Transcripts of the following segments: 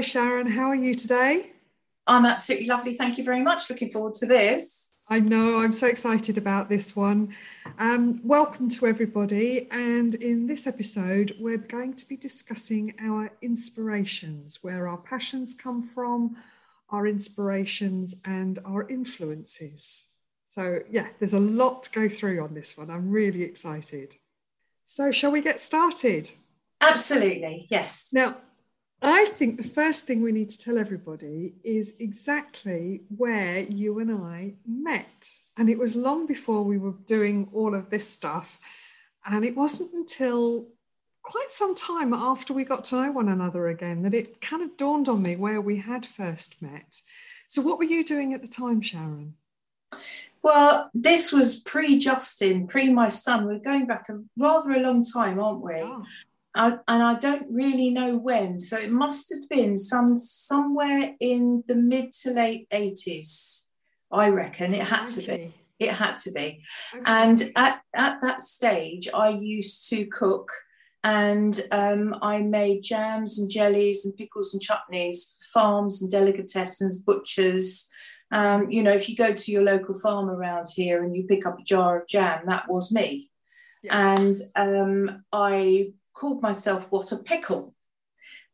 Hello, Sharon. How are you today? I'm absolutely lovely. Thank you very much. Looking forward to this. I know, I'm so excited about this one. Um, welcome to everybody. And in this episode, we're going to be discussing our inspirations, where our passions come from, our inspirations, and our influences. So, yeah, there's a lot to go through on this one. I'm really excited. So, shall we get started? Absolutely, yes. Now, I think the first thing we need to tell everybody is exactly where you and I met. And it was long before we were doing all of this stuff. And it wasn't until quite some time after we got to know one another again that it kind of dawned on me where we had first met. So, what were you doing at the time, Sharon? Well, this was pre Justin, pre my son. We're going back a rather a long time, aren't we? Oh. I, and I don't really know when. So it must have been some somewhere in the mid to late eighties. I reckon it had okay. to be. It had to be. Okay. And at, at that stage, I used to cook and um, I made jams and jellies and pickles and chutneys, for farms and delicatessens, butchers. Um, you know, if you go to your local farm around here and you pick up a jar of jam, that was me. Yeah. And um, I called myself What a Pickle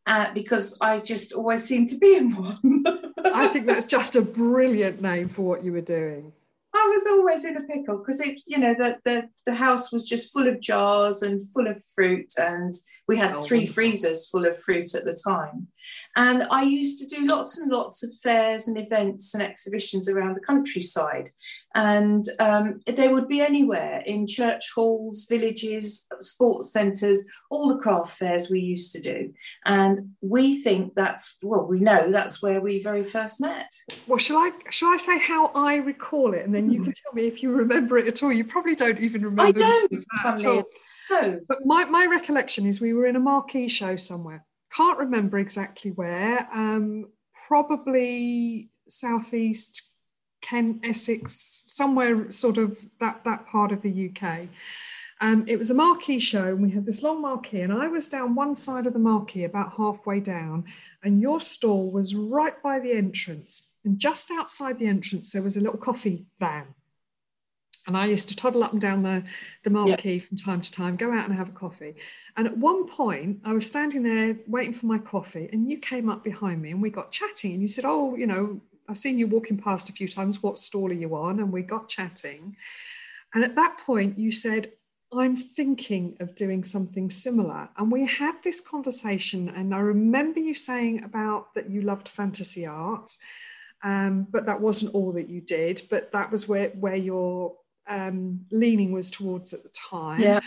uh, because I just always seemed to be in one. I think that's just a brilliant name for what you were doing. I was always in a pickle because it, you know, the, the the house was just full of jars and full of fruit, and we had oh, three wonderful. freezers full of fruit at the time. And I used to do lots and lots of fairs and events and exhibitions around the countryside. And um, they would be anywhere in church halls, villages, sports centres, all the craft fairs we used to do. And we think that's, well, we know that's where we very first met. Well, shall I, shall I say how I recall it? And then you can tell me if you remember it at all. You probably don't even remember I don't, at all. No. But my, my recollection is we were in a marquee show somewhere can't remember exactly where. Um, probably southeast Kent, Essex, somewhere sort of that that part of the UK. Um, it was a marquee show, and we had this long marquee, and I was down one side of the marquee, about halfway down, and your stall was right by the entrance. And just outside the entrance, there was a little coffee van. And I used to toddle up and down the, the marquee from time to time, go out and have a coffee. And at one point, I was standing there waiting for my coffee, and you came up behind me and we got chatting. And you said, Oh, you know, I've seen you walking past a few times. What stall are you on? And we got chatting. And at that point, you said, I'm thinking of doing something similar. And we had this conversation. And I remember you saying about that you loved fantasy art. Um, but that wasn't all that you did. But that was where, where your um, leaning was towards at the time. Yeah.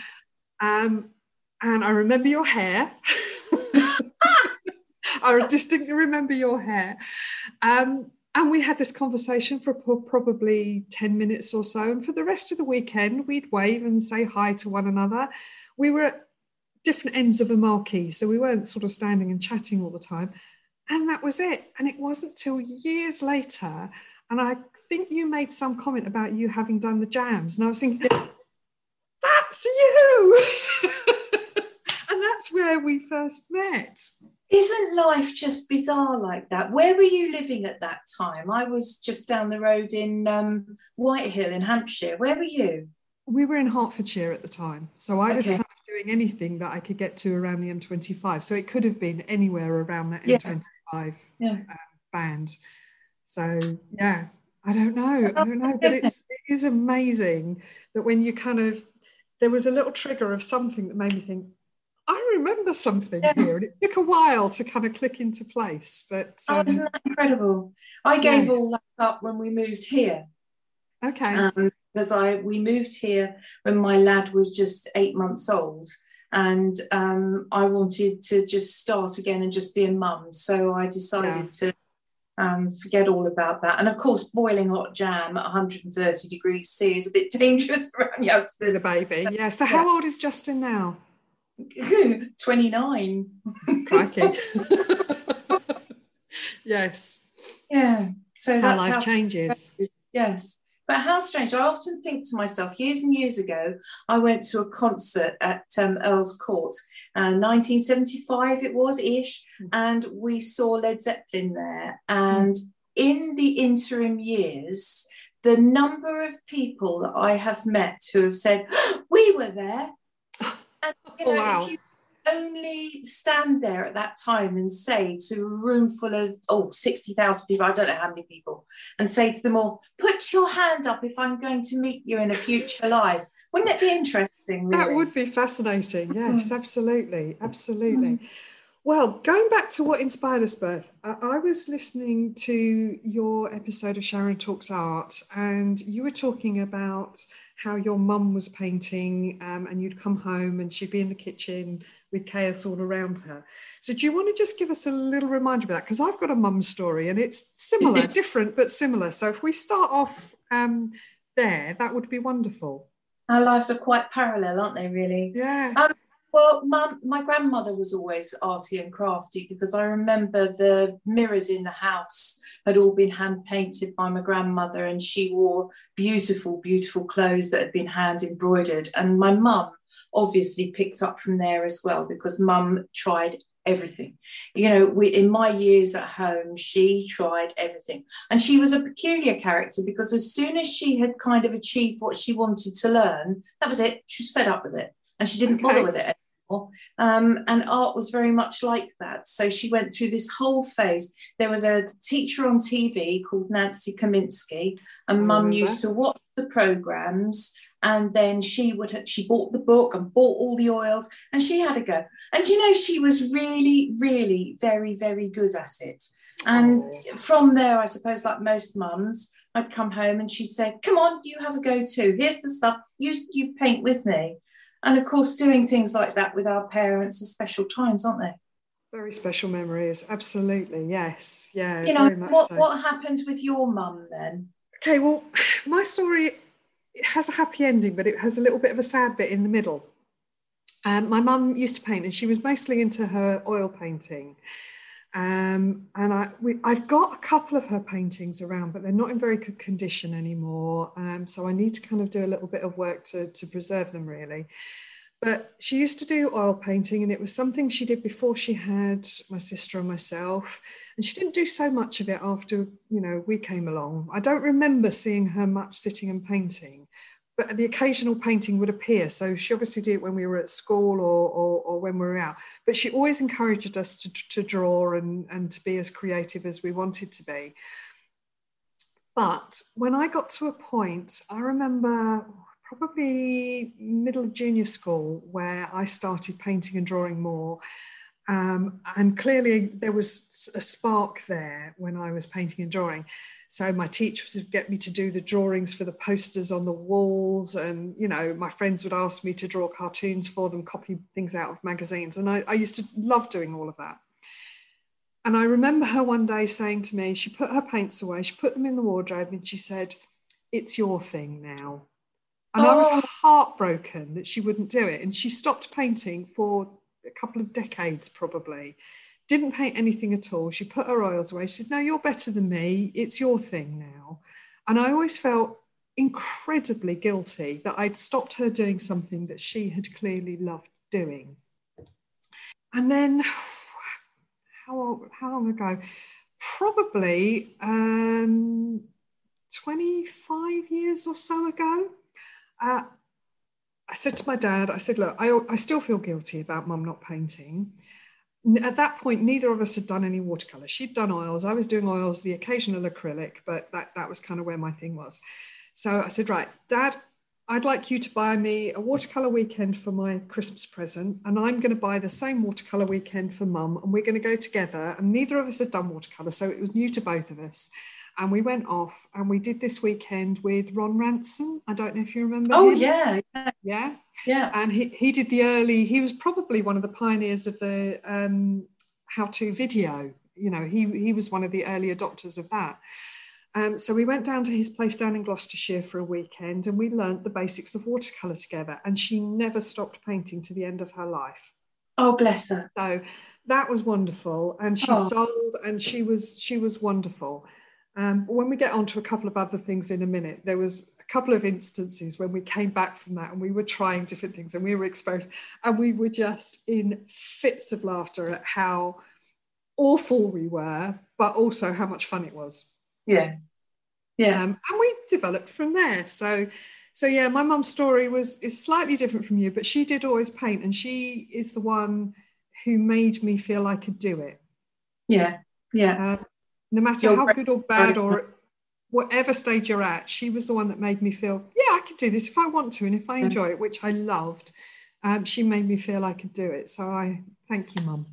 Um, and I remember your hair. I distinctly remember your hair. Um, and we had this conversation for probably 10 minutes or so. And for the rest of the weekend, we'd wave and say hi to one another. We were at different ends of a marquee, so we weren't sort of standing and chatting all the time. And that was it. And it wasn't till years later, and I think you made some comment about you having done the jams. And I was thinking, that's you. and that's where we first met. Isn't life just bizarre like that? Where were you living at that time? I was just down the road in um, Whitehill in Hampshire. Where were you? We were in Hertfordshire at the time. So I okay. was kind of doing anything that I could get to around the M25. So it could have been anywhere around that M25 yeah. Yeah. Um, band. So yeah, I don't know. I don't know, but it's it is amazing that when you kind of there was a little trigger of something that made me think, I remember something yeah. here, and it took a while to kind of click into place. But oh, um, oh, isn't that incredible? I gave yes. all that up when we moved here. Okay. Um, because I we moved here when my lad was just eight months old, and um, I wanted to just start again and just be a mum. So I decided yeah. to um, forget all about that. And of course, boiling hot jam at 130 degrees C is a bit dangerous around youngsters. The baby, yeah. So, how yeah. old is Justin now? 29. Cracking. yes. Yeah. So how life how changes. Yes. But how strange. I often think to myself, years and years ago, I went to a concert at um, Earl's Court, uh, 1975 it was ish, mm. and we saw Led Zeppelin there. And mm. in the interim years, the number of people that I have met who have said, We were there. And, you know, oh, wow only stand there at that time and say to a room full of oh 60,000 people I don't know how many people and say to them all put your hand up if I'm going to meet you in a future life. Wouldn't it be interesting really? that would be fascinating. Yes absolutely absolutely. Well, going back to what inspired us both, I was listening to your episode of Sharon Talks Art, and you were talking about how your mum was painting, um, and you'd come home and she'd be in the kitchen with chaos all around her. So, do you want to just give us a little reminder of that? Because I've got a mum story, and it's similar, different but similar. So, if we start off um, there, that would be wonderful. Our lives are quite parallel, aren't they? Really? Yeah. Um, well, mum, my grandmother was always arty and crafty because I remember the mirrors in the house had all been hand painted by my grandmother, and she wore beautiful, beautiful clothes that had been hand embroidered. And my mum obviously picked up from there as well because mum tried everything. You know, we in my years at home, she tried everything. And she was a peculiar character because as soon as she had kind of achieved what she wanted to learn, that was it. She was fed up with it and she didn't okay. bother with it anymore. Um, and art was very much like that. So she went through this whole phase. There was a teacher on TV called Nancy Kominsky, and mum used to watch the programs and then she would she bought the book and bought all the oils and she had a go. And you know she was really really very very good at it. And from there i suppose like most mums i'd come home and she'd say come on you have a go too. Here's the stuff. You you paint with me and of course doing things like that with our parents are special times aren't they very special memories absolutely yes yeah you know what, so. what happened with your mum then okay well my story it has a happy ending, but it has a little bit of a sad bit in the middle. Um, my mum used to paint, and she was mostly into her oil painting. Um, and I, I've got a couple of her paintings around, but they're not in very good condition anymore. Um, so I need to kind of do a little bit of work to, to preserve them, really. But she used to do oil painting, and it was something she did before she had my sister and myself. And she didn't do so much of it after, you know, we came along. I don't remember seeing her much sitting and painting, but the occasional painting would appear. So she obviously did it when we were at school or, or, or when we were out. But she always encouraged us to, to draw and, and to be as creative as we wanted to be. But when I got to a point, I remember probably middle of junior school where I started painting and drawing more. Um, and clearly there was a spark there when I was painting and drawing. So my teachers would get me to do the drawings for the posters on the walls, and you know my friends would ask me to draw cartoons for them, copy things out of magazines, and I, I used to love doing all of that. And I remember her one day saying to me, she put her paints away, she put them in the wardrobe, and she said, "It's your thing now." And oh. I was oh. heartbroken that she wouldn't do it. And she stopped painting for a couple of decades, probably. Didn't paint anything at all. She put her oils away. She said, No, you're better than me. It's your thing now. And I always felt incredibly guilty that I'd stopped her doing something that she had clearly loved doing. And then, how, how long ago? Probably um, 25 years or so ago uh, I said to my dad, I said, look, I, I still feel guilty about mum not painting. At that point, neither of us had done any watercolor. She'd done oils. I was doing oils, the occasional acrylic, but that, that was kind of where my thing was. So I said, right, dad, I'd like you to buy me a watercolor weekend for my Christmas present, and I'm going to buy the same watercolor weekend for mum, and we're going to go together. And neither of us had done watercolor, so it was new to both of us and we went off and we did this weekend with Ron Ranson. I don't know if you remember. Oh, yeah, yeah. Yeah. Yeah. And he, he did the early, he was probably one of the pioneers of the um, how to video. You know, he, he was one of the early adopters of that. Um, so we went down to his place down in Gloucestershire for a weekend and we learnt the basics of watercolour together. And she never stopped painting to the end of her life. Oh, bless her. So that was wonderful. And she oh. sold and she was she was wonderful. Um, when we get on to a couple of other things in a minute, there was a couple of instances when we came back from that and we were trying different things and we were exposed and we were just in fits of laughter at how awful we were, but also how much fun it was. Yeah. Yeah. Um, and we developed from there. So so yeah, my mum's story was is slightly different from you, but she did always paint and she is the one who made me feel I could do it. Yeah. Yeah. Uh, no matter how good or bad or whatever stage you're at, she was the one that made me feel, yeah, I could do this if I want to and if I enjoy it, which I loved. Um, she made me feel I could do it. So I thank you, Mum.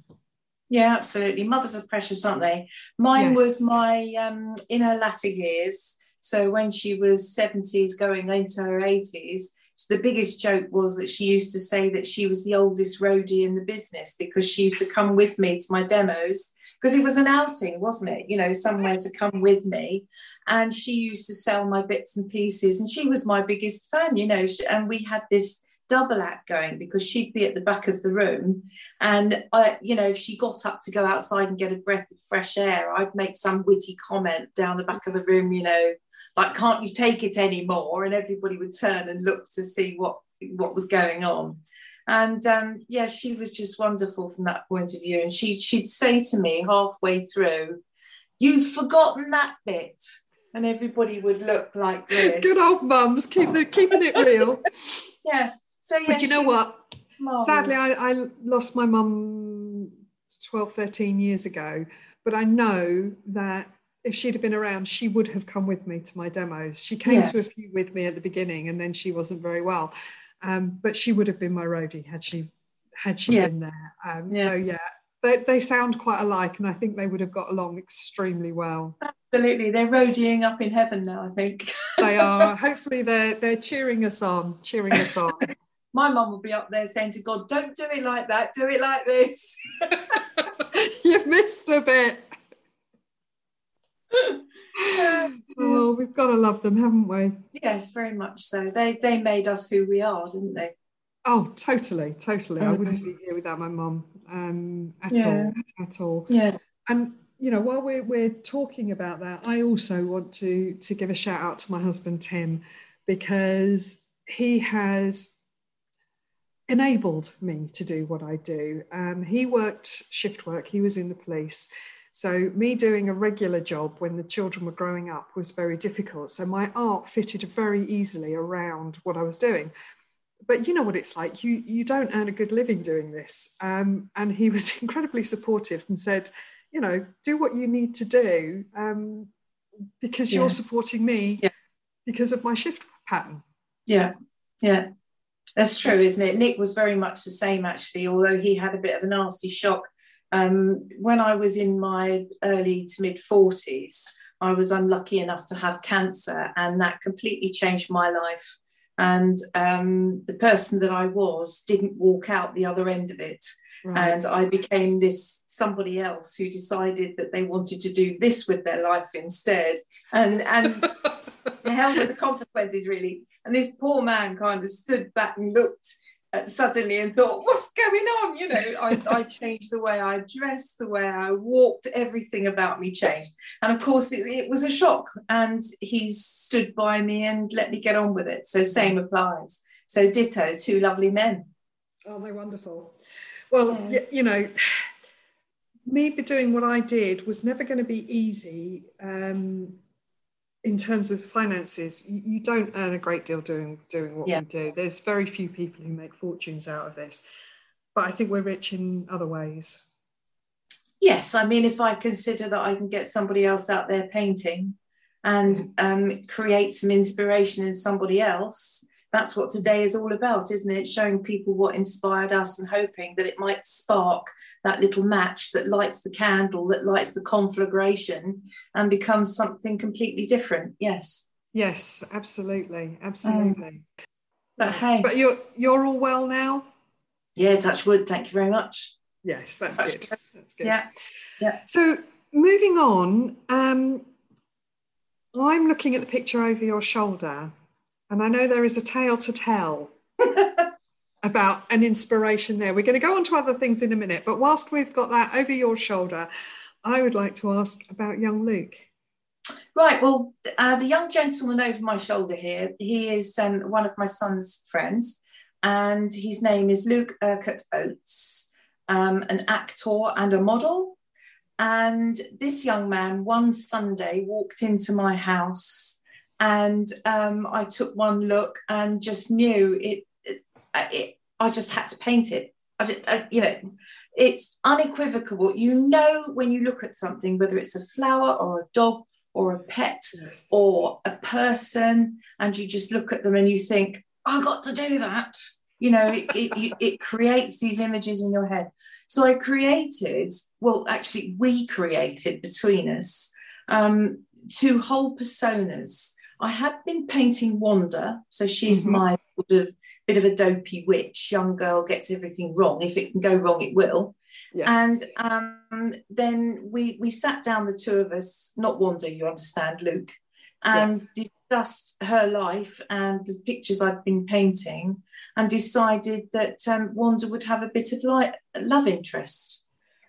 Yeah, absolutely. Mothers are precious, aren't they? Mine yes. was my um, in her latter years. So when she was 70s going into her 80s, the biggest joke was that she used to say that she was the oldest roadie in the business because she used to come with me to my demos because it was an outing, wasn't it? You know, somewhere to come with me. And she used to sell my bits and pieces, and she was my biggest fan, you know. And we had this double act going because she'd be at the back of the room and I, you know if she got up to go outside and get a breath of fresh air I'd make some witty comment down the back of the room you know like can't you take it anymore and everybody would turn and look to see what what was going on and um, yeah, she was just wonderful from that point of view. And she she'd say to me halfway through, "You've forgotten that bit," and everybody would look like this. Good old mums, keep the, keeping it real. yeah. So yeah. But you know what? Marvelous. Sadly, I, I lost my mum 12, 13 years ago. But I know that if she'd have been around, she would have come with me to my demos. She came to a few with me at the beginning, and then she wasn't very well. Um, but she would have been my roadie had she had she yeah. been there. Um, yeah. So yeah, they, they sound quite alike, and I think they would have got along extremely well. Absolutely, they're roadieing up in heaven now. I think they are. Hopefully, they're they're cheering us on, cheering us on. My mum will be up there saying to God, "Don't do it like that. Do it like this." You've missed a bit. oh, we've got to love them, haven't we? Yes, very much so. They they made us who we are, didn't they? Oh, totally, totally. I wouldn't be here without my mum um, at yeah. all, at all. Yeah. And you know, while we're we're talking about that, I also want to to give a shout out to my husband Tim because he has enabled me to do what I do. Um, he worked shift work. He was in the police. So, me doing a regular job when the children were growing up was very difficult. So, my art fitted very easily around what I was doing. But you know what it's like, you, you don't earn a good living doing this. Um, and he was incredibly supportive and said, you know, do what you need to do um, because yeah. you're supporting me yeah. because of my shift pattern. Yeah, yeah. That's true, isn't it? Nick was very much the same, actually, although he had a bit of a nasty shock um, when I was in my early to mid 40s, I was unlucky enough to have cancer, and that completely changed my life. And um, the person that I was didn't walk out the other end of it. Right. And I became this somebody else who decided that they wanted to do this with their life instead. And, and to hell with the consequences, really. And this poor man kind of stood back and looked suddenly and thought, what's going on? You know, I, I, changed the way I dressed, the way I walked, everything about me changed. And of course, it, it, was a shock. And he stood by me and let me get on with it. So, same applies. So, ditto, two lovely men. Oh, they're wonderful. Well, yeah. you, you know, me doing what I did was never going to be easy. Um, in terms of finances, you, you, don't earn a great deal doing doing what yeah. we do. There's very few people who make fortunes out of this, but I think we're rich in other ways. Yes, I mean, if I consider that I can get somebody else out there painting and um, create some inspiration in somebody else, that's what today is all about, isn't it? Showing people what inspired us and hoping that it might spark that little match that lights the candle, that lights the conflagration and becomes something completely different. Yes. Yes, absolutely. Absolutely. Um, but hey. But you're you're all well now? Yeah, touch wood. Thank you very much. Yes, that's touch good. That's good. Yeah. Yeah. So moving on, um, I'm looking at the picture over your shoulder and I know there is a tale to tell about an inspiration there. We're going to go on to other things in a minute, but whilst we've got that over your shoulder, I would like to ask about young Luke. Right. Well, uh, the young gentleman over my shoulder here, he is um, one of my son's friends, and his name is Luke Urquhart Oates, um, an actor and a model. And this young man, one Sunday, walked into my house, and um, I took one look and just knew it, it, it. I just had to paint it. I just, uh, you know, it's unequivocal. You know when you look at something, whether it's a flower or a dog or a pet yes. or a person, and you just look at them and you think, I got to do that. You know, it, it, it creates these images in your head. So I created, well, actually, we created between us um, two whole personas. I had been painting Wanda, so she's mm-hmm. my sort of bit of a dopey witch, young girl gets everything wrong. If it can go wrong, it will. Yes. And um, then we we sat down, the two of us, not Wanda, you understand, Luke, and discussed her life and the pictures I'd been painting, and decided that um, Wanda would have a bit of like love interest.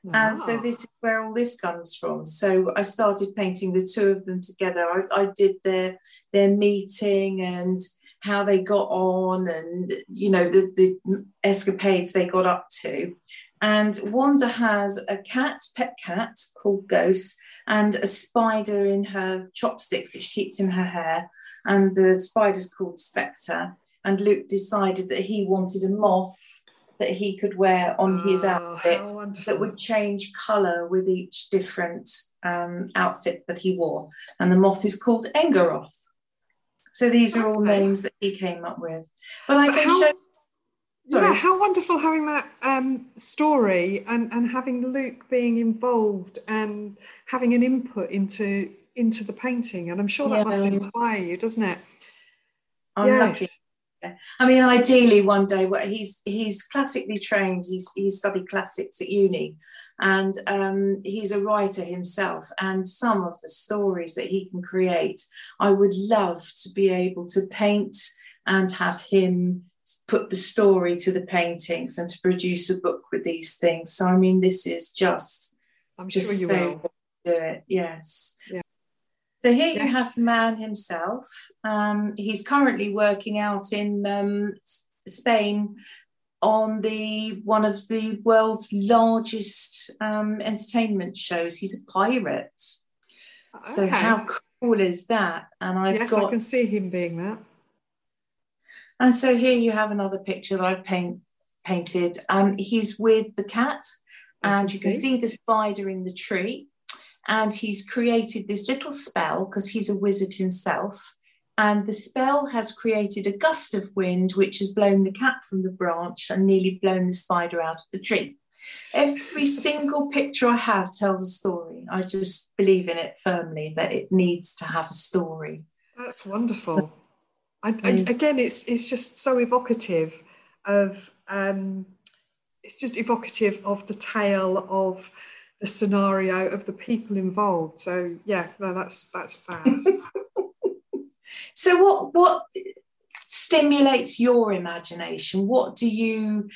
Wow. And so this is where all this comes from. So I started painting the two of them together. I, I did their their meeting and how they got on and you know the, the escapades they got up to and wanda has a cat pet cat called ghost and a spider in her chopsticks that she keeps in her hair and the spider's called spectre and luke decided that he wanted a moth that he could wear on oh, his outfit that would change color with each different um, outfit that he wore and the moth is called engaroth so these are all okay. names that he came up with. But I but can how, show. Sorry. Yeah, how wonderful having that um, story and, and having Luke being involved and having an input into into the painting. And I'm sure that yeah. must inspire you, doesn't it? I'm yes. lucky. I mean, ideally, one day, where he's he's classically trained. He's he's studied classics at uni, and um, he's a writer himself. And some of the stories that he can create, I would love to be able to paint and have him put the story to the paintings and to produce a book with these things. So I mean, this is just I'm just sure you so will do it. Yes. Yeah. So here yes. you have the man himself. Um, he's currently working out in um, Spain on the one of the world's largest um, entertainment shows. He's a pirate. Okay. So how cool is that? And I've yes, got, I can see him being that. And so here you have another picture that I've paint, painted. Um, he's with the cat, and you can see. see the spider in the tree. And he's created this little spell because he's a wizard himself and the spell has created a gust of wind which has blown the cat from the branch and nearly blown the spider out of the tree. Every single picture I have tells a story. I just believe in it firmly that it needs to have a story. That's wonderful. I, I, again, it's it's just so evocative of um, it's just evocative of the tale of the scenario of the people involved. So yeah, no, that's that's fast. So what what stimulates your imagination? What do you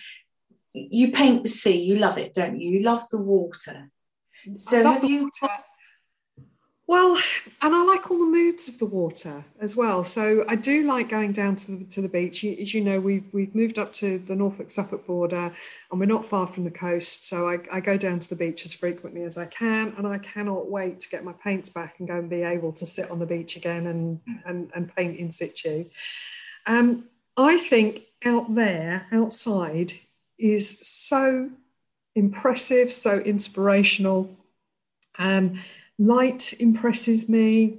you paint the sea, you love it, don't you? You love the water. So have you water. Well, and I like all the moods of the water as well. So I do like going down to the to the beach. As you know, we've we've moved up to the Norfolk Suffolk border, and we're not far from the coast. So I, I go down to the beach as frequently as I can, and I cannot wait to get my paints back and go and be able to sit on the beach again and and, and paint in situ. Um, I think out there, outside, is so impressive, so inspirational. Um, light impresses me,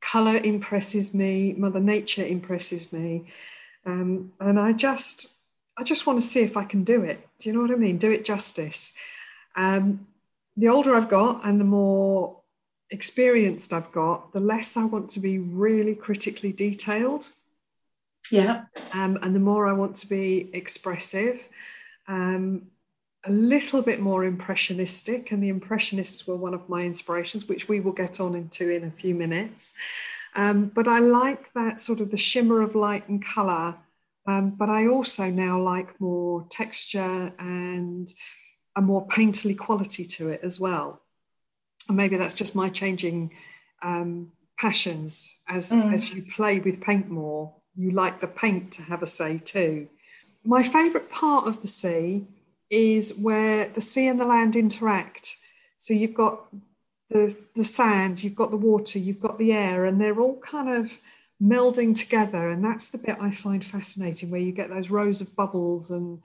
color impresses me, Mother Nature impresses me. Um, and I just, I just want to see if I can do it. Do you know what I mean? Do it justice. Um, the older I've got and the more experienced I've got, the less I want to be really critically detailed. Yeah. Um, and the more I want to be expressive. Um, a little bit more impressionistic, and the Impressionists were one of my inspirations, which we will get on into in a few minutes. Um, but I like that sort of the shimmer of light and colour, um, but I also now like more texture and a more painterly quality to it as well. And maybe that's just my changing um, passions as mm. as you play with paint more. You like the paint to have a say too. My favourite part of the sea is where the sea and the land interact. So you've got the, the sand, you've got the water, you've got the air, and they're all kind of melding together. And that's the bit I find fascinating, where you get those rows of bubbles and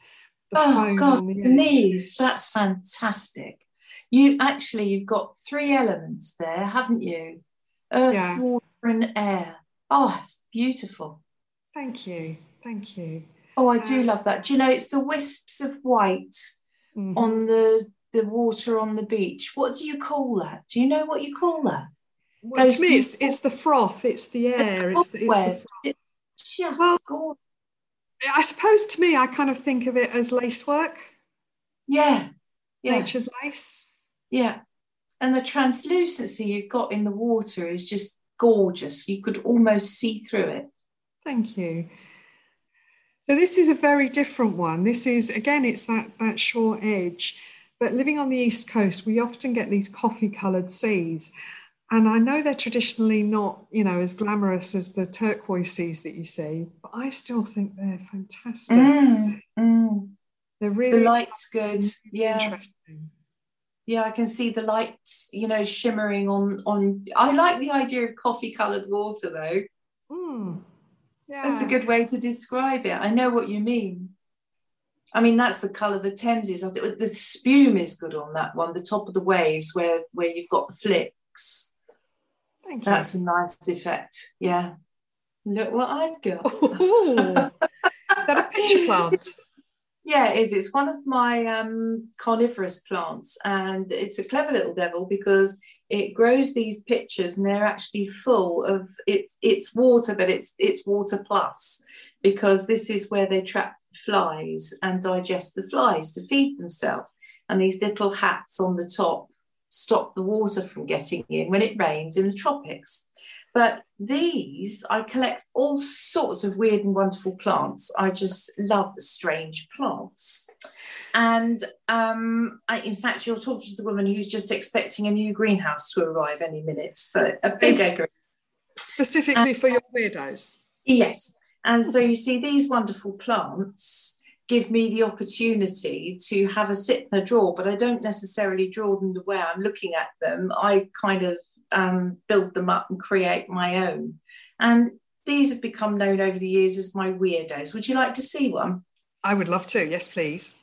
the oh God, the knees, that's fantastic. You actually you've got three elements there, haven't you? Earth, yeah. water, and air. Oh, it's beautiful. Thank you. Thank you. Oh, I do um, love that. Do you know it's the of white mm-hmm. on the the water on the beach. What do you call that? Do you know what you call that? Well, to me, it's, it's the froth, it's the air, it's the, it's the It's just well, gorgeous. I suppose to me, I kind of think of it as lace work. Yeah. yeah. Nature's lace. Yeah. And the translucency you've got in the water is just gorgeous. You could almost see through it. Thank you. So this is a very different one. This is again, it's that that shore edge. But living on the east coast, we often get these coffee-coloured seas, and I know they're traditionally not, you know, as glamorous as the turquoise seas that you see, but I still think they're fantastic. Mm, mm. They're really the light's good. Yeah. Interesting. Yeah, I can see the lights, you know, shimmering on on. I like the idea of coffee-coloured water, though. Mm. Yeah. That's a good way to describe it. I know what you mean. I mean, that's the colour the Thames is. The spume is good on that one, the top of the waves where, where you've got the flicks. Thank you. That's a nice effect. Yeah. Look what I've got. That a pitcher plant? Yeah, it is. It's one of my um, carnivorous plants, and it's a clever little devil because it grows these pitchers, and they're actually full of it's it's water, but it's it's water plus because this is where they trap flies and digest the flies to feed themselves. And these little hats on the top stop the water from getting in when it rains in the tropics. But these, I collect all sorts of weird and wonderful plants. I just love strange plants. And um, I, in fact, you're talking to the woman who's just expecting a new greenhouse to arrive any minute for a bigger Specifically and, for your weirdos. Yes. And so you see, these wonderful plants give me the opportunity to have a sit and a draw, but I don't necessarily draw them the way I'm looking at them. I kind of um, build them up and create my own. And these have become known over the years as my weirdos. Would you like to see one? I would love to. Yes, please.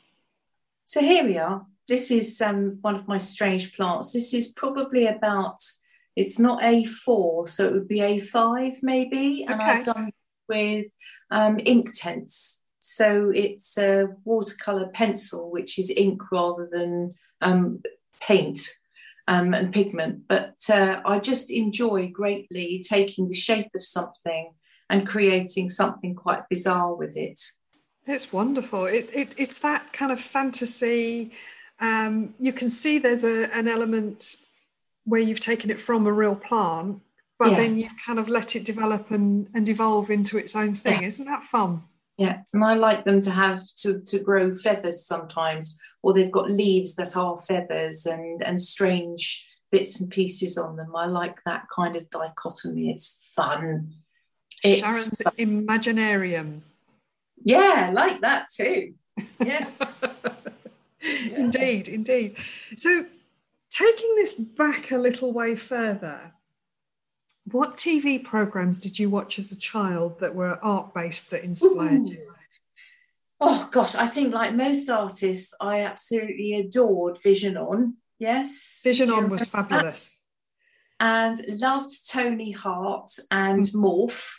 So here we are. This is um, one of my strange plants. This is probably about, it's not A4, so it would be A5 maybe. And okay. I've done with um, Inktense. So it's a watercolor pencil, which is ink rather than um, paint um, and pigment. But uh, I just enjoy greatly taking the shape of something and creating something quite bizarre with it. It's wonderful. It, it, it's that kind of fantasy. Um, you can see there's a, an element where you've taken it from a real plant but yeah. then you've kind of let it develop and, and evolve into its own thing. Yeah. Isn't that fun? Yeah, and I like them to have to, to grow feathers sometimes, or they've got leaves that are feathers and, and strange bits and pieces on them. I like that kind of dichotomy. It's fun. It's Sharon's fun. Imaginarium. Yeah, like that too. Yes. yeah. Indeed, indeed. So taking this back a little way further, what TV programs did you watch as a child that were art based that inspired Ooh. you? Oh gosh, I think like most artists, I absolutely adored Vision On. Yes, Vision On was fabulous, that? and loved Tony Hart and mm. Morph.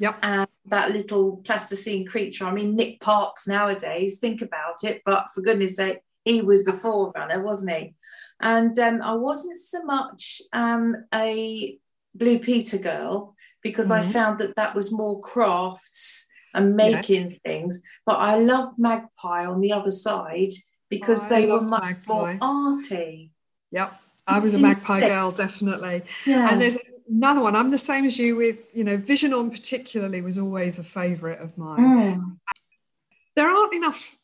Yep. And that little plasticine creature. I mean, Nick Parks nowadays, think about it, but for goodness sake, he was the forerunner, wasn't he? And um, I wasn't so much um, a Blue Peter Girl because mm-hmm. I found that that was more crafts and making yes. things. But I loved Magpie on the other side because oh, they were much Magpie. more arty. Yep. I was a magpie girl, definitely. Yeah. And there's another one. I'm the same as you with, you know, Vision On particularly was always a favourite of mine. Mm. There aren't enough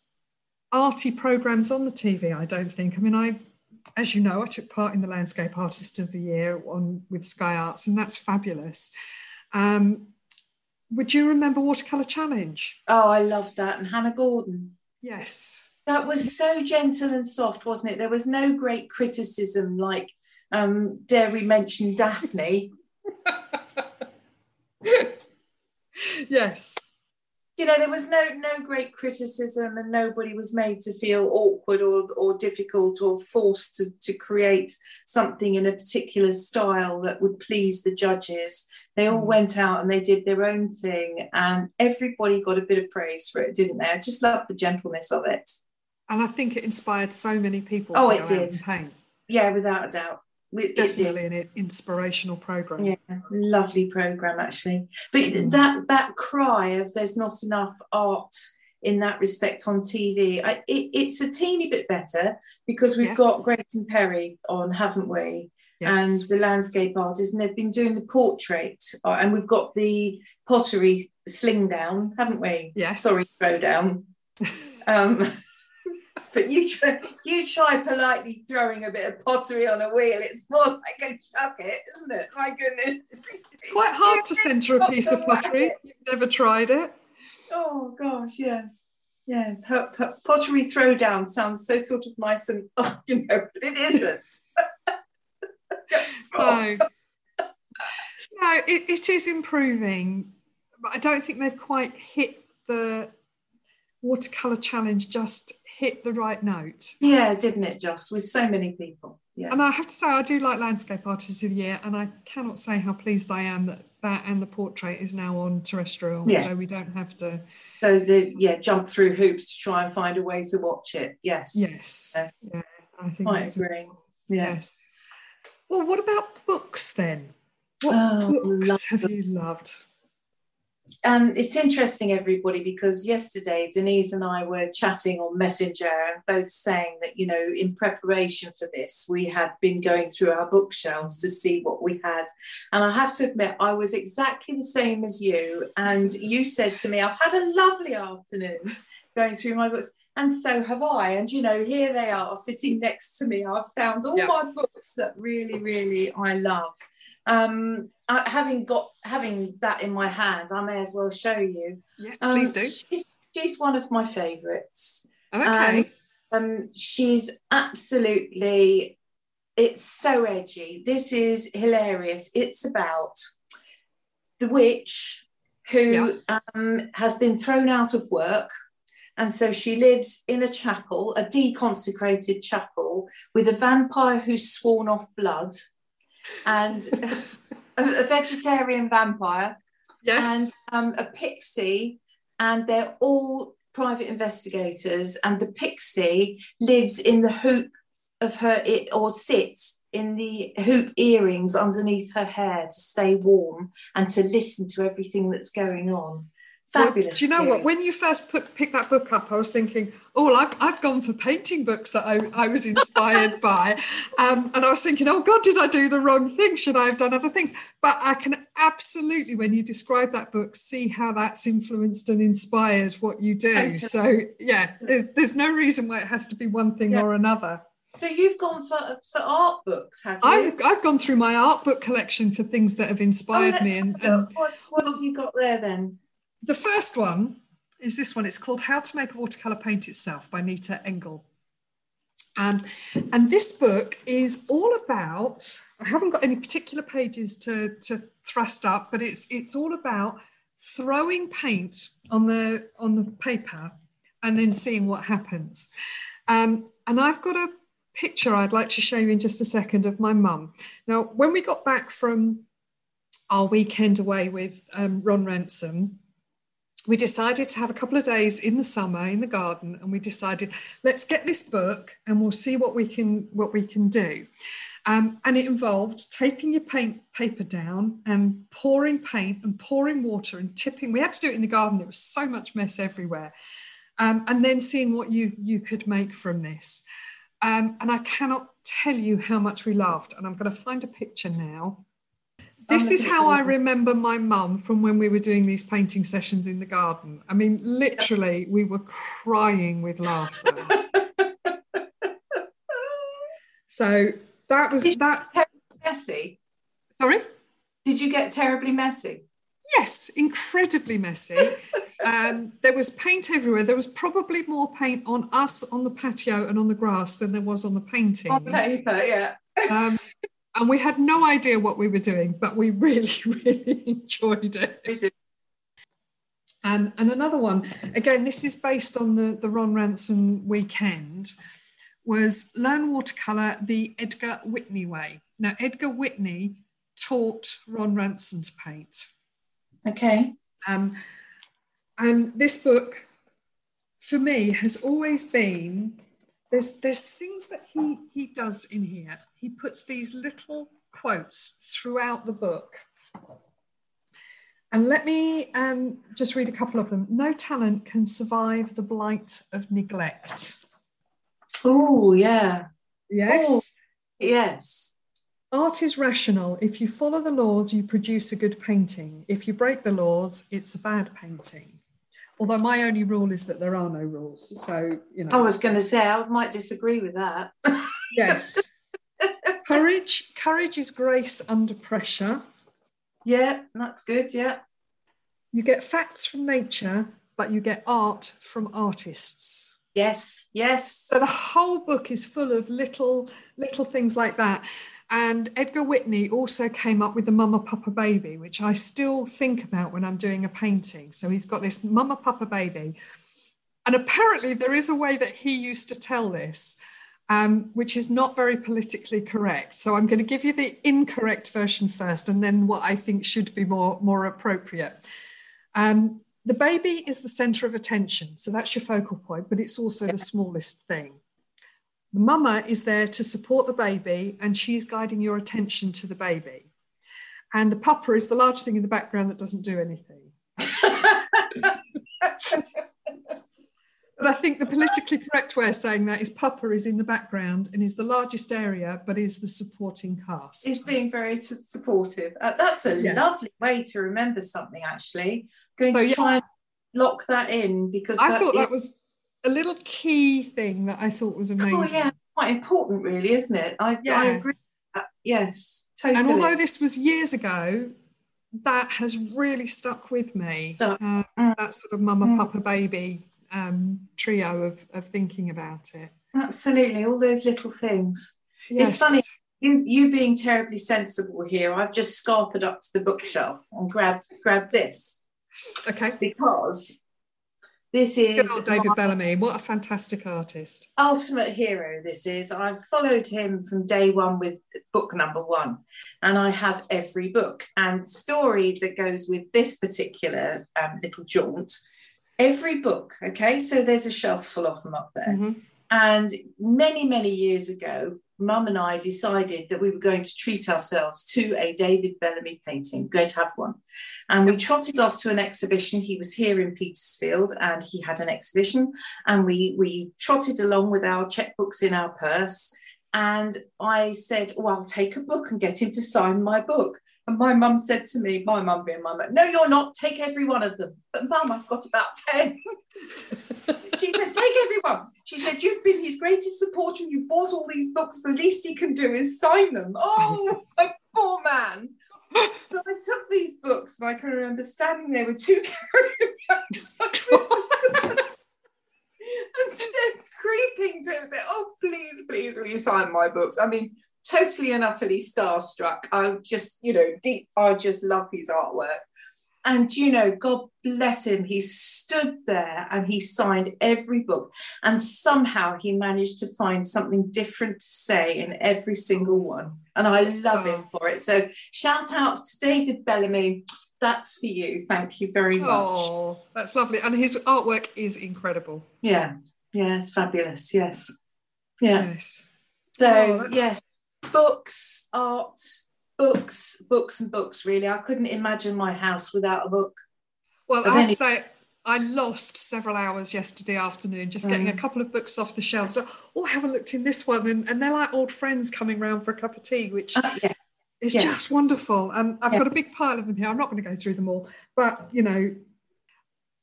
arty programs on the TV, I don't think. I mean, I as you know, I took part in the Landscape Artist of the Year on with Sky Arts, and that's fabulous. Um, would you remember Watercolour Challenge? Oh, I loved that. And Hannah Gordon. Yes. That was so gentle and soft, wasn't it? There was no great criticism like, um, dare we mention Daphne? yes you know there was no no great criticism and nobody was made to feel awkward or, or difficult or forced to, to create something in a particular style that would please the judges. They all mm. went out and they did their own thing and everybody got a bit of praise for it didn't they? I just loved the gentleness of it. And i think it inspired so many people oh it did. yeah without a doubt it, definitely an inspirational program. Yeah, lovely program actually. But mm. that that cry of there's not enough art in that respect on TV, I, it, it's a teeny bit better because we've yes. got Grayson Perry on, haven't we? Yes. And the landscape artist, and they've been doing the portrait, uh, and we've got the pottery sling down, haven't we? Yes. Sorry, throw down. um, but you try, you try politely throwing a bit of pottery on a wheel. It's more like a chuck it, isn't it? My goodness. It's quite hard to centre a piece of pottery. You've never tried it. Oh gosh, yes. Yeah, pottery throwdown sounds so sort of nice and oh, you know, but it isn't. no, no, it, it is improving, but I don't think they've quite hit the watercolor challenge just hit the right note. Yeah, didn't it, Just with so many people. Yeah. And I have to say, I do like Landscape Artist of the Year, and I cannot say how pleased I am that that and the portrait is now on terrestrial, yeah. so we don't have to. So the yeah, jump through hoops to try and find a way to watch it. Yes. Yes. Yeah, yeah I think. I agree. Yeah. Yes. Well, what about books then? What oh, books have you loved? Um, it's interesting, everybody, because yesterday Denise and I were chatting on Messenger and both saying that, you know, in preparation for this, we had been going through our bookshelves to see what we had. And I have to admit, I was exactly the same as you. And you said to me, I've had a lovely afternoon going through my books. And so have I. And, you know, here they are sitting next to me. I've found all yep. my books that really, really I love. Um, having got having that in my hand, I may as well show you. Yes, um, please do. She's, she's one of my favourites. Okay. Um, she's absolutely. It's so edgy. This is hilarious. It's about the witch who yeah. um, has been thrown out of work. And so she lives in a chapel, a deconsecrated chapel, with a vampire who's sworn off blood and a, a, vegetarian vampire, yes, and um, a pixie, and they're all private investigators. And the pixie lives in the hoop of her, it or sits in the hoop earrings underneath her hair to stay warm and to listen to everything that's going on. Fabulous. Do you know what? When you first put picked that book up, I was thinking, oh, well, I've, I've gone for painting books that I, I was inspired by. Um, and I was thinking, oh, God, did I do the wrong thing? Should I have done other things? But I can absolutely, when you describe that book, see how that's influenced and inspired what you do. Absolutely. So, yeah, there's, there's no reason why it has to be one thing yeah. or another. So you've gone for, for art books, have you? I've, I've gone through my art book collection for things that have inspired oh, me. And, and What's, what have you got there then? The first one is this one. It's called How to Make a Watercolour Paint Itself by Nita Engle. Um, and this book is all about, I haven't got any particular pages to, to thrust up, but it's, it's all about throwing paint on the, on the paper and then seeing what happens. Um, and I've got a picture I'd like to show you in just a second of my mum. Now, when we got back from our weekend away with um, Ron Ranson, we decided to have a couple of days in the summer in the garden and we decided let's get this book and we'll see what we can what we can do. Um, and it involved taping your paint paper down and pouring paint and pouring water and tipping. We had to do it in the garden there was so much mess everywhere. Um, and then seeing what you you could make from this. Um, and i cannot tell you how much we laughed and i'm going to find a picture now this is how I remember my mum from when we were doing these painting sessions in the garden. I mean, literally, we were crying with laughter. So that was Did that. Messy. Sorry. Did you get terribly messy? Yes, incredibly messy. um, there was paint everywhere. There was probably more paint on us on the patio and on the grass than there was on the painting. On paper, yeah. um, and we had no idea what we were doing, but we really, really enjoyed it. Um, and another one, again, this is based on the, the Ron Ranson weekend, was Learn Watercolour the Edgar Whitney way. Now, Edgar Whitney taught Ron Ranson to paint. Okay. Um, and this book, for me, has always been there's there's things that he he does in here. He puts these little quotes throughout the book. And let me um, just read a couple of them. No talent can survive the blight of neglect. Oh, yeah. Yes. Ooh, yes. Art is rational. If you follow the laws, you produce a good painting. If you break the laws, it's a bad painting. Although my only rule is that there are no rules. So, you know. I was going to say, I might disagree with that. yes. courage. Courage is grace under pressure. Yeah, that's good. Yeah. You get facts from nature, but you get art from artists. Yes, yes. So the whole book is full of little little things like that. And Edgar Whitney also came up with the Mama Papa Baby, which I still think about when I'm doing a painting. So he's got this Mama Papa Baby. And apparently, there is a way that he used to tell this, um, which is not very politically correct. So I'm going to give you the incorrect version first, and then what I think should be more, more appropriate. Um, the baby is the center of attention. So that's your focal point, but it's also the smallest thing. Mama is there to support the baby and she's guiding your attention to the baby. And the papa is the large thing in the background that doesn't do anything. but I think the politically correct way of saying that is Papa is in the background and is the largest area, but is the supporting cast. Is being very supportive. Uh, that's a yes. lovely way to remember something, actually. Going so, to try yeah. and lock that in because I thought that was a little key thing that I thought was amazing. Oh, yeah, quite important, really, isn't it? I, yeah. I agree. Yes, totally. And although this was years ago, that has really stuck with me. Uh, mm. That sort of mama, mm. papa, baby um, trio of, of thinking about it. Absolutely, all those little things. Yes. It's funny, you, you being terribly sensible here, I've just scarpered up to the bookshelf and grabbed grabbed this. Okay. Because this is David Bellamy. What a fantastic artist. Ultimate hero, this is. I've followed him from day one with book number one, and I have every book and story that goes with this particular um, little jaunt. Every book, okay? So there's a shelf full of them up there. Mm-hmm. And many, many years ago, Mum and I decided that we were going to treat ourselves to a David Bellamy painting, going to have one. And we trotted off to an exhibition. He was here in Petersfield and he had an exhibition. And we, we trotted along with our checkbooks in our purse. And I said, Oh, I'll take a book and get him to sign my book. And my mum said to me, my mum being my mum, no, you're not, take every one of them. But mum, I've got about 10. she said, take everyone. She said, you've been his greatest supporter and you bought all these books. The least he can do is sign them. Oh, a poor man. So I took these books and I can remember standing there with two and said, creeping to him, said, oh, please, please, will you sign my books? I mean, totally and utterly starstruck. I just, you know, deep, I just love his artwork. And, you know, God bless him, he stood there and he signed every book. And somehow he managed to find something different to say in every single one. And I love him for it. So shout out to David Bellamy. That's for you. Thank you very oh, much. Oh, that's lovely. And his artwork is incredible. Yeah. Yeah, it's fabulous. Yes. Yeah. Yes. So, oh, yes, books, art, books, books, and books. Really, I couldn't imagine my house without a book. Well, I'd any- say I lost several hours yesterday afternoon just getting mm. a couple of books off the shelves. So, oh, I haven't looked in this one, and, and they're like old friends coming round for a cup of tea, which uh, yeah. is yes. just wonderful. And I've yeah. got a big pile of them here. I'm not going to go through them all, but you know,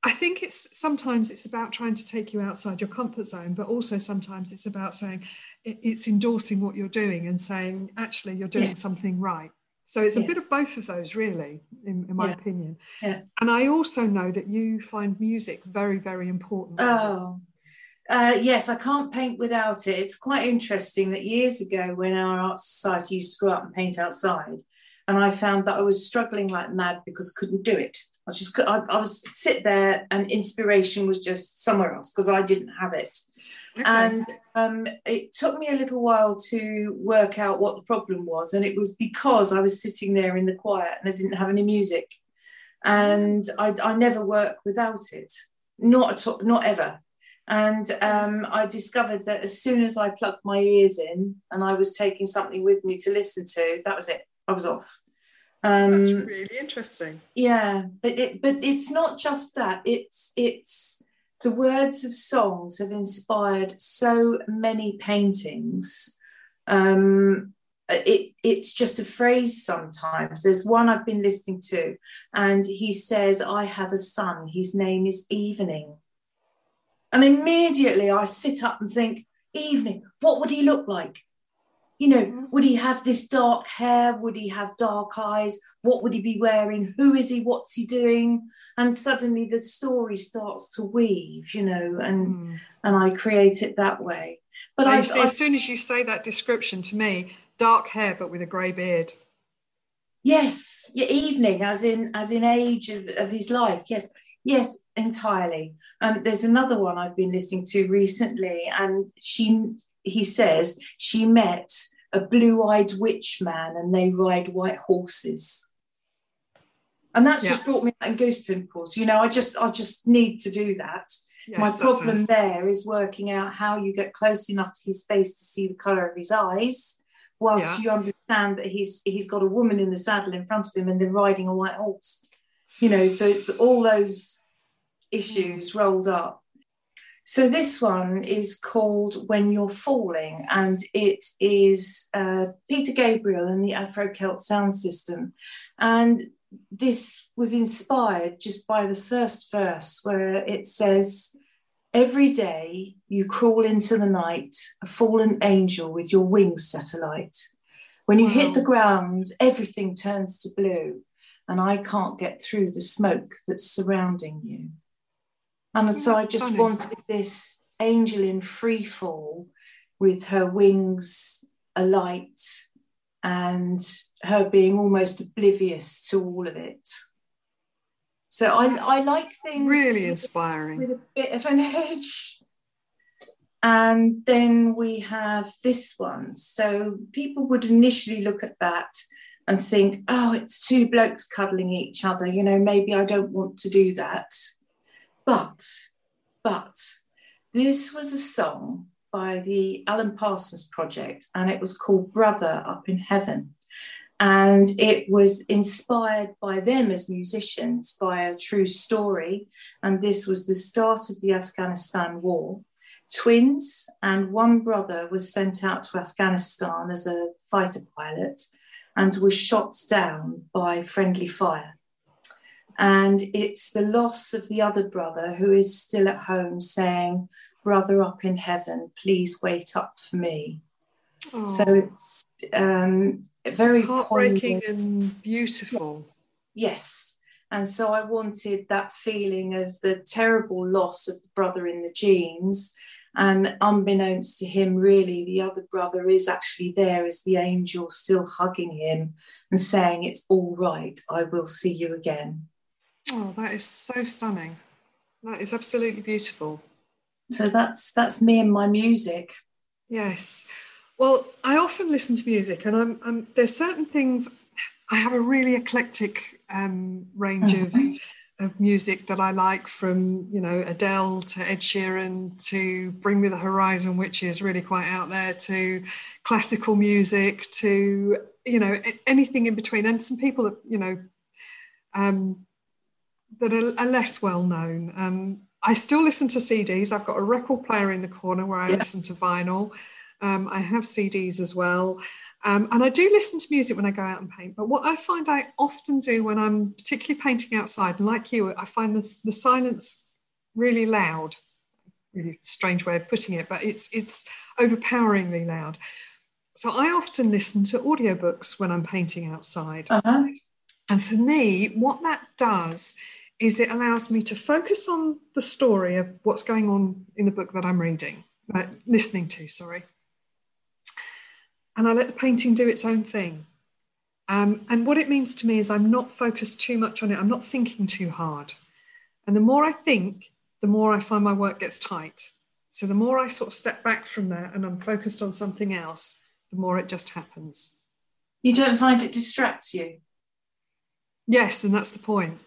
I think it's sometimes it's about trying to take you outside your comfort zone, but also sometimes it's about saying it's endorsing what you're doing and saying actually you're doing yes. something right. So it's a bit of both of those, really, in, in my yeah. opinion. Yeah. And I also know that you find music very, very important. Oh, uh, yes, I can't paint without it. It's quite interesting that years ago, when our art society used to go out and paint outside, and I found that I was struggling like mad because I couldn't do it. I just I, I was sit there, and inspiration was just somewhere else because I didn't have it. Okay. And um, it took me a little while to work out what the problem was, and it was because I was sitting there in the quiet and I didn't have any music, and I, I never work without it, not at all, not ever. And um, I discovered that as soon as I plugged my ears in and I was taking something with me to listen to, that was it. I was off. Um, That's really interesting. Yeah, but it but it's not just that. It's it's the words of songs have inspired so many paintings. Um, it, it's just a phrase sometimes. There's one I've been listening to, and he says, I have a son, his name is Evening. And immediately I sit up and think, Evening, what would he look like? You know, mm-hmm. would he have this dark hair? Would he have dark eyes? What would he be wearing? Who is he? What's he doing? And suddenly the story starts to weave, you know, and mm. and I create it that way. But I, I, as soon as you say that description to me, dark hair but with a grey beard. Yes, your evening, as in as in age of, of his life. Yes, yes, entirely. Um, there's another one I've been listening to recently, and she he says she met a blue-eyed witch man and they ride white horses and that's yeah. just brought me out in goose pimples you know i just i just need to do that yes, my problem sounds... there is working out how you get close enough to his face to see the color of his eyes whilst yeah. you understand that he's he's got a woman in the saddle in front of him and they're riding a white horse you know so it's all those issues mm. rolled up so this one is called When You're Falling, and it is uh, Peter Gabriel and the Afro Celt sound system. And this was inspired just by the first verse where it says, Every day you crawl into the night, a fallen angel with your wings set alight. When you wow. hit the ground, everything turns to blue, and I can't get through the smoke that's surrounding you. And so I just funny. wanted this angel in free fall with her wings alight and her being almost oblivious to all of it. So I, I like things really inspiring with a bit of an edge. And then we have this one. So people would initially look at that and think, oh, it's two blokes cuddling each other. You know, maybe I don't want to do that. But, but this was a song by the Alan Parsons Project, and it was called Brother Up in Heaven. And it was inspired by them as musicians by a true story. And this was the start of the Afghanistan war. Twins and one brother was sent out to Afghanistan as a fighter pilot and was shot down by friendly fire. And it's the loss of the other brother who is still at home saying, Brother up in heaven, please wait up for me. Oh. So it's um, very it's heartbreaking poignant. and beautiful. Yes. And so I wanted that feeling of the terrible loss of the brother in the jeans. And unbeknownst to him, really, the other brother is actually there as the angel, still hugging him and saying, It's all right, I will see you again. Oh, that is so stunning. That is absolutely beautiful. So that's that's me and my music. Yes. Well, I often listen to music, and I'm, I'm there's certain things. I have a really eclectic um, range of mm-hmm. of music that I like, from you know Adele to Ed Sheeran to Bring Me the Horizon, which is really quite out there, to classical music, to you know anything in between, and some people that you know um, that are, are less well known. Um, I still listen to CDs. I've got a record player in the corner where I yeah. listen to vinyl. Um, I have CDs as well. Um, and I do listen to music when I go out and paint. But what I find I often do when I'm particularly painting outside, and like you, I find the, the silence really loud. Really strange way of putting it, but it's it's overpoweringly loud. So I often listen to audiobooks when I'm painting outside. Uh-huh. And for me, what that does is it allows me to focus on the story of what's going on in the book that I'm reading, uh, listening to, sorry. And I let the painting do its own thing. Um, and what it means to me is I'm not focused too much on it, I'm not thinking too hard. And the more I think, the more I find my work gets tight. So the more I sort of step back from that and I'm focused on something else, the more it just happens. You don't find it distracts you? Yes, and that's the point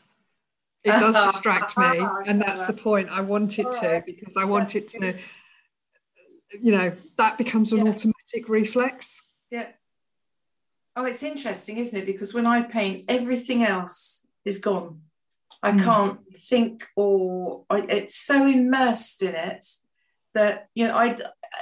it does distract me and that's the point. I want it to because i want it to you know that becomes an yeah. automatic reflex. Yeah. Oh it's interesting isn't it? Because when i paint everything else is gone. I mm. can't think or I, it's so immersed in it that you know i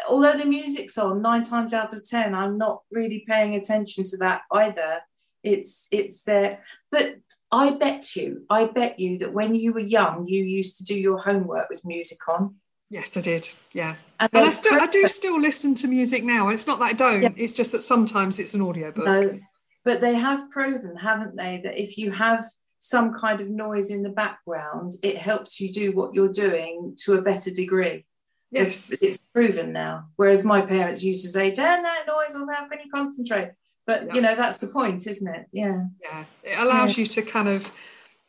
although the music's on nine times out of ten i'm not really paying attention to that either it's it's there but I bet you, I bet you that when you were young, you used to do your homework with music on. Yes, I did. Yeah, and, and I still, I do still listen to music now. And it's not that I don't. Yeah. It's just that sometimes it's an audiobook. No, but they have proven, haven't they, that if you have some kind of noise in the background, it helps you do what you're doing to a better degree. Yes, it's, it's proven now. Whereas my parents used to say, "Turn that noise off. How can you concentrate?" But yeah. you know that's the point isn't it yeah yeah it allows yeah. you to kind of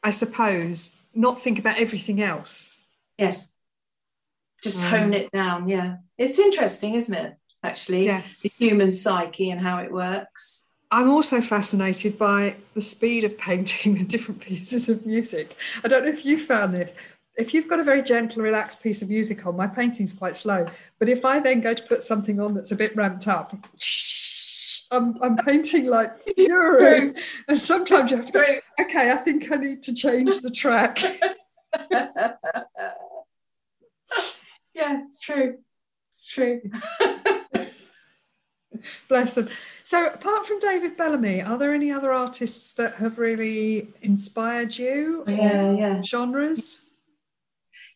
i suppose not think about everything else yes just um, hone it down yeah it's interesting isn't it actually yes the human psyche and how it works I'm also fascinated by the speed of painting with different pieces of music. I don't know if you found this. If you've got a very gentle, relaxed piece of music on, my painting's quite slow. But if I then go to put something on that's a bit ramped up, I'm, I'm painting like fury. and sometimes you have to go, okay, I think I need to change the track. yeah, it's true. It's true. Bless them. So, apart from David Bellamy, are there any other artists that have really inspired you? Yeah, yeah. Genres?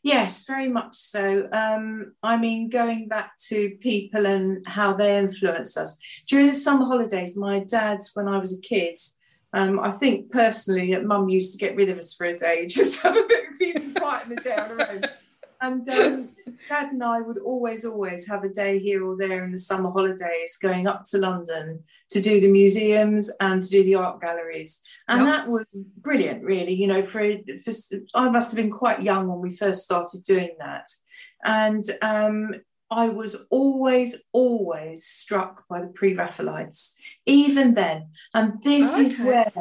Yes, very much so. Um, I mean, going back to people and how they influence us. During the summer holidays, my dad, when I was a kid, um, I think personally mum used to get rid of us for a day, just have a bit of peace and quiet in the day on our own. And um, Dad and I would always, always have a day here or there in the summer holidays going up to London to do the museums and to do the art galleries. And yep. that was brilliant, really. You know, for, for, I must have been quite young when we first started doing that. And um, I was always, always struck by the pre Raphaelites, even then. And this okay. is where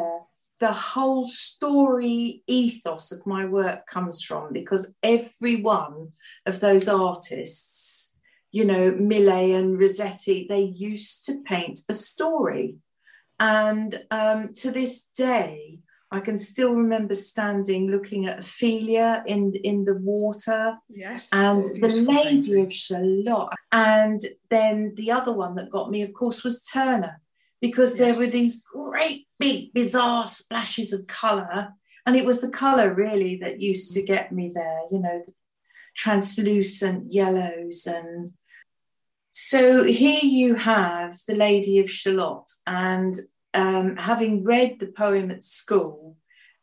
the whole story ethos of my work comes from because every one of those artists, you know, Millais and Rossetti, they used to paint a story. And um, to this day, I can still remember standing looking at Ophelia in, in the water. Yes. And the Lady of Shalott. And then the other one that got me, of course, was Turner because yes. there were these great big bizarre splashes of color. And it was the color really that used to get me there you know the translucent yellows. And so here you have the lady of shalott. And um, having read the poem at school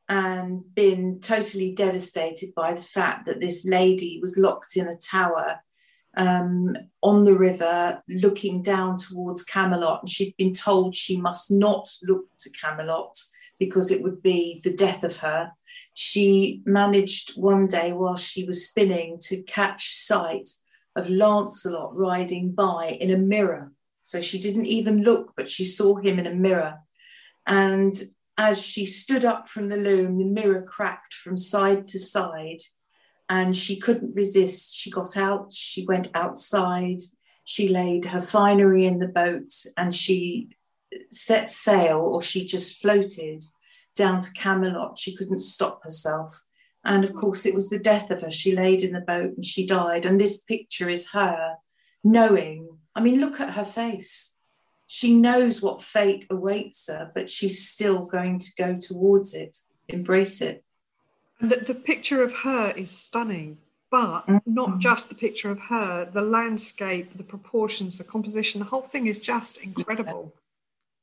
and been totally devastated by the fact that this lady was locked in a tower um, on the river looking down towards Camelot. And she'd been told she must not look to Camelot because it would be the death of her. She managed one day while she was spinning to catch sight of Lancelot riding by in a mirror. So she didn't even look, but she saw him in a mirror. And as she stood up from the loom, the mirror cracked from side to side and she couldn't resist. She got out, she went outside, she laid her finery in the boat, and she set sail, or she just floated down to Camelot. She couldn't stop herself. And of course, it was the death of her. She laid in the boat and she died. And this picture is her knowing I mean, look at her face. She knows what fate awaits her, but she's still going to go towards it, embrace it. The, the picture of her is stunning, but mm-hmm. not just the picture of her, the landscape, the proportions, the composition, the whole thing is just incredible.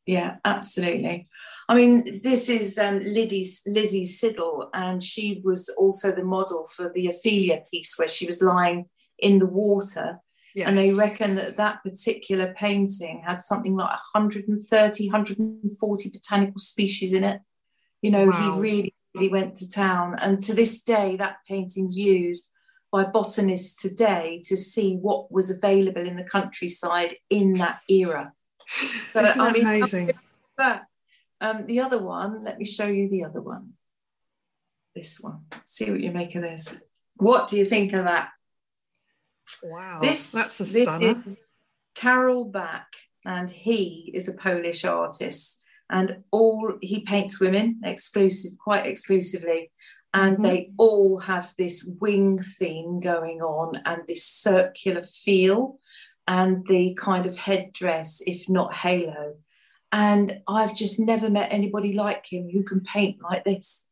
Yeah, absolutely. I mean, this is um, Liddy's, Lizzie Siddall, and she was also the model for the Ophelia piece where she was lying in the water. Yes. And they reckon that that particular painting had something like 130, 140 botanical species in it. You know, wow. he really, really went to town. And to this day, that painting's used by botanists today to see what was available in the countryside in that era. So, Isn't I mean, amazing? That. Um, the other one, let me show you the other one. This one. See what you make of this. What do you think of that? Wow, this, that's a stunner. Karol Bak, and he is a Polish artist, and all he paints women exclusive, quite exclusively, and mm-hmm. they all have this wing theme going on and this circular feel and the kind of headdress, if not halo. And I've just never met anybody like him who can paint like this.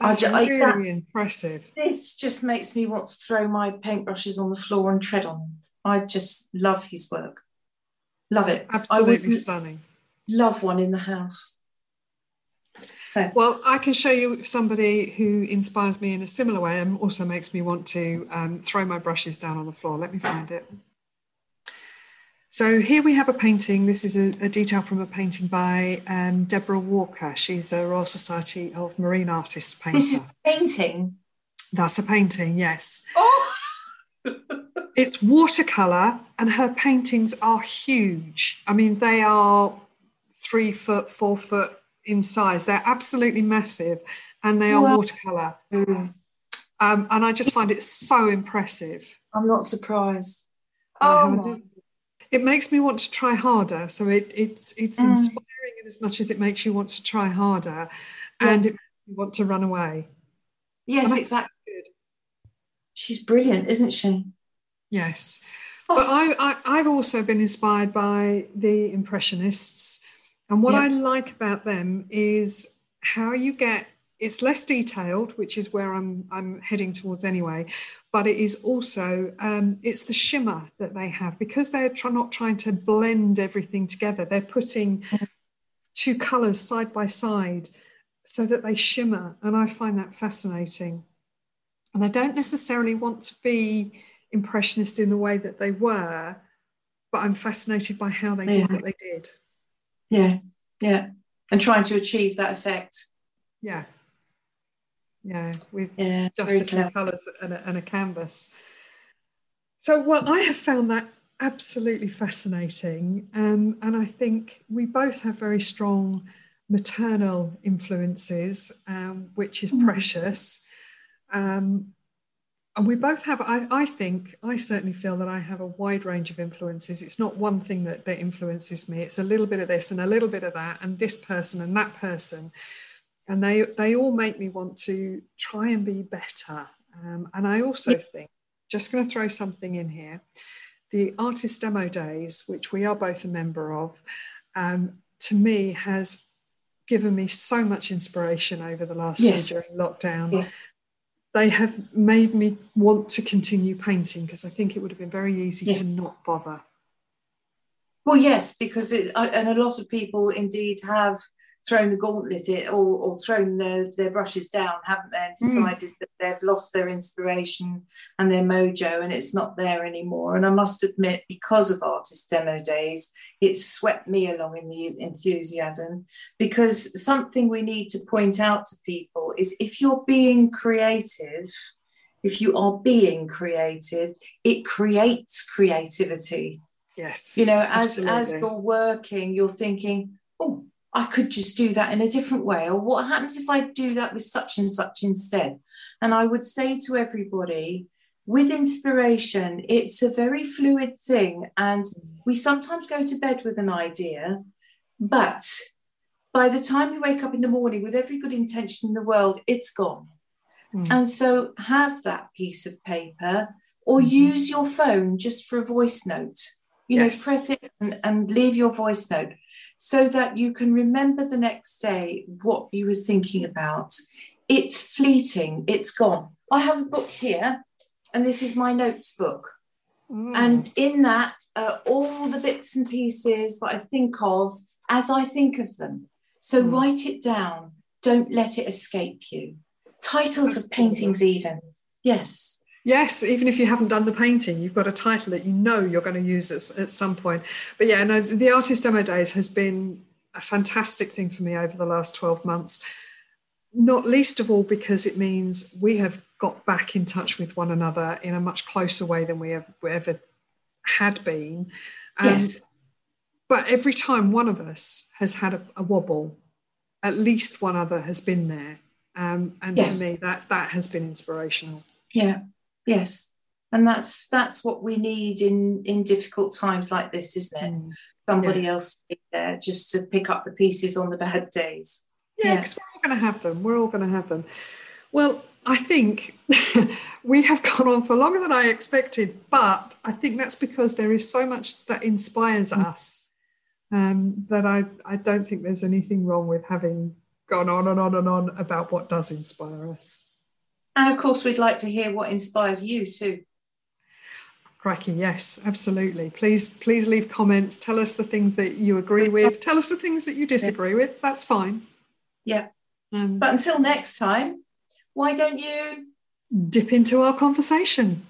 That's I, really I, that, impressive. This just makes me want to throw my paintbrushes on the floor and tread on them. I just love his work. Love it. Absolutely stunning. Love one in the house. So. Well, I can show you somebody who inspires me in a similar way and also makes me want to um, throw my brushes down on the floor. Let me find it. So here we have a painting. This is a, a detail from a painting by um, Deborah Walker. She's a Royal Society of Marine Artists painter. This is a painting? That's a painting, yes. Oh! it's watercolour and her paintings are huge. I mean, they are three foot, four foot in size. They're absolutely massive and they are wow. watercolour. Mm. Um, and I just find it so impressive. I'm not surprised. Oh, it makes me want to try harder. So it, it's it's mm. inspiring in as much as it makes you want to try harder, yeah. and it makes you want to run away. Yes, exactly. Good. She's brilliant, isn't she? Yes, oh. but I, I have also been inspired by the Impressionists, and what yeah. I like about them is how you get it's less detailed, which is where I'm I'm heading towards anyway. But it is also um, it's the shimmer that they have because they're try, not trying to blend everything together. They're putting two colours side by side so that they shimmer, and I find that fascinating. And I don't necessarily want to be impressionist in the way that they were, but I'm fascinated by how they yeah. did what they did. Yeah, yeah, and trying to achieve that effect. Yeah yeah, with yeah, just a few colours and a, and a canvas. So, well, I have found that absolutely fascinating. Um, and I think we both have very strong maternal influences, um, which is mm. precious. Um, and we both have, I, I, think, I certainly feel that I have a wide range of influences. It's not one thing that, that influences me, it's a little bit of this and a little bit of that, and this person and that person and they they all make me want to try and be better. Um, and I also yeah. think, just going to throw something in here, the artist demo days, which we are both a member of, um, to me has given me so much inspiration over the last yes. year during lockdown. Yes. They have made me want to continue painting because I think it would have been very easy yes. to not bother. Well, yes, because it, and a lot of people indeed have thrown the gauntlet it or, or thrown their, their brushes down, haven't they? And hmm. decided mm. that they've lost their inspiration and their mojo and it's not there anymore. And I must admit, because of artist demo days, it swept me along in the enthusiasm because something we need to point out to people is if you're being creative, if you are being creative, it creates creativity. Yes. You know, as absolutely. as you're working, you're thinking, oh, I could just do that in a different way. Or what happens if I do that with such and such instead? And I would say to everybody, with inspiration, it's a very fluid thing. And we sometimes go to bed with an idea, but by the time we wake up in the morning with every good intention in the world, it's gone. Mm. And so have that piece of paper or mm-hmm. use your phone just for a voice note You yes. know, press it and, and leave your voice note so that you can remember the next day what you were thinking about. It's fleeting, it's gone. I have a book here, and this is my notes book. Mm. And in that are all the bits and pieces that I think of as I think of them. So mm. write it down. Don't let it escape you. Titles of paintings, even. Yes. Yes, even if you haven't done the painting, you've got a title that you know you're going to use at, at some point. But yeah, no, the artist demo days has been a fantastic thing for me over the last 12 months. Not least of all because it means we have got back in touch with one another in a much closer way than we ever, ever had been. Um, yes. But every time one of us has had a, a wobble, at least one other has been there. Um, and yes. for me, that that has been inspirational. Yeah. Yes. And that's that's what we need in in difficult times like this, isn't it? Mm. Somebody yes. else there just to pick up the pieces on the bad days. Yeah, because yeah. we're all going to have them. We're all going to have them. Well, I think we have gone on for longer than I expected, but I think that's because there is so much that inspires mm. us um, that I, I don't think there's anything wrong with having gone on and on and on about what does inspire us. And of course, we'd like to hear what inspires you too. Crikey, yes, absolutely. Please, please leave comments. Tell us the things that you agree with. Tell us the things that you disagree with. That's fine. Yeah. Um, but until next time, why don't you dip into our conversation?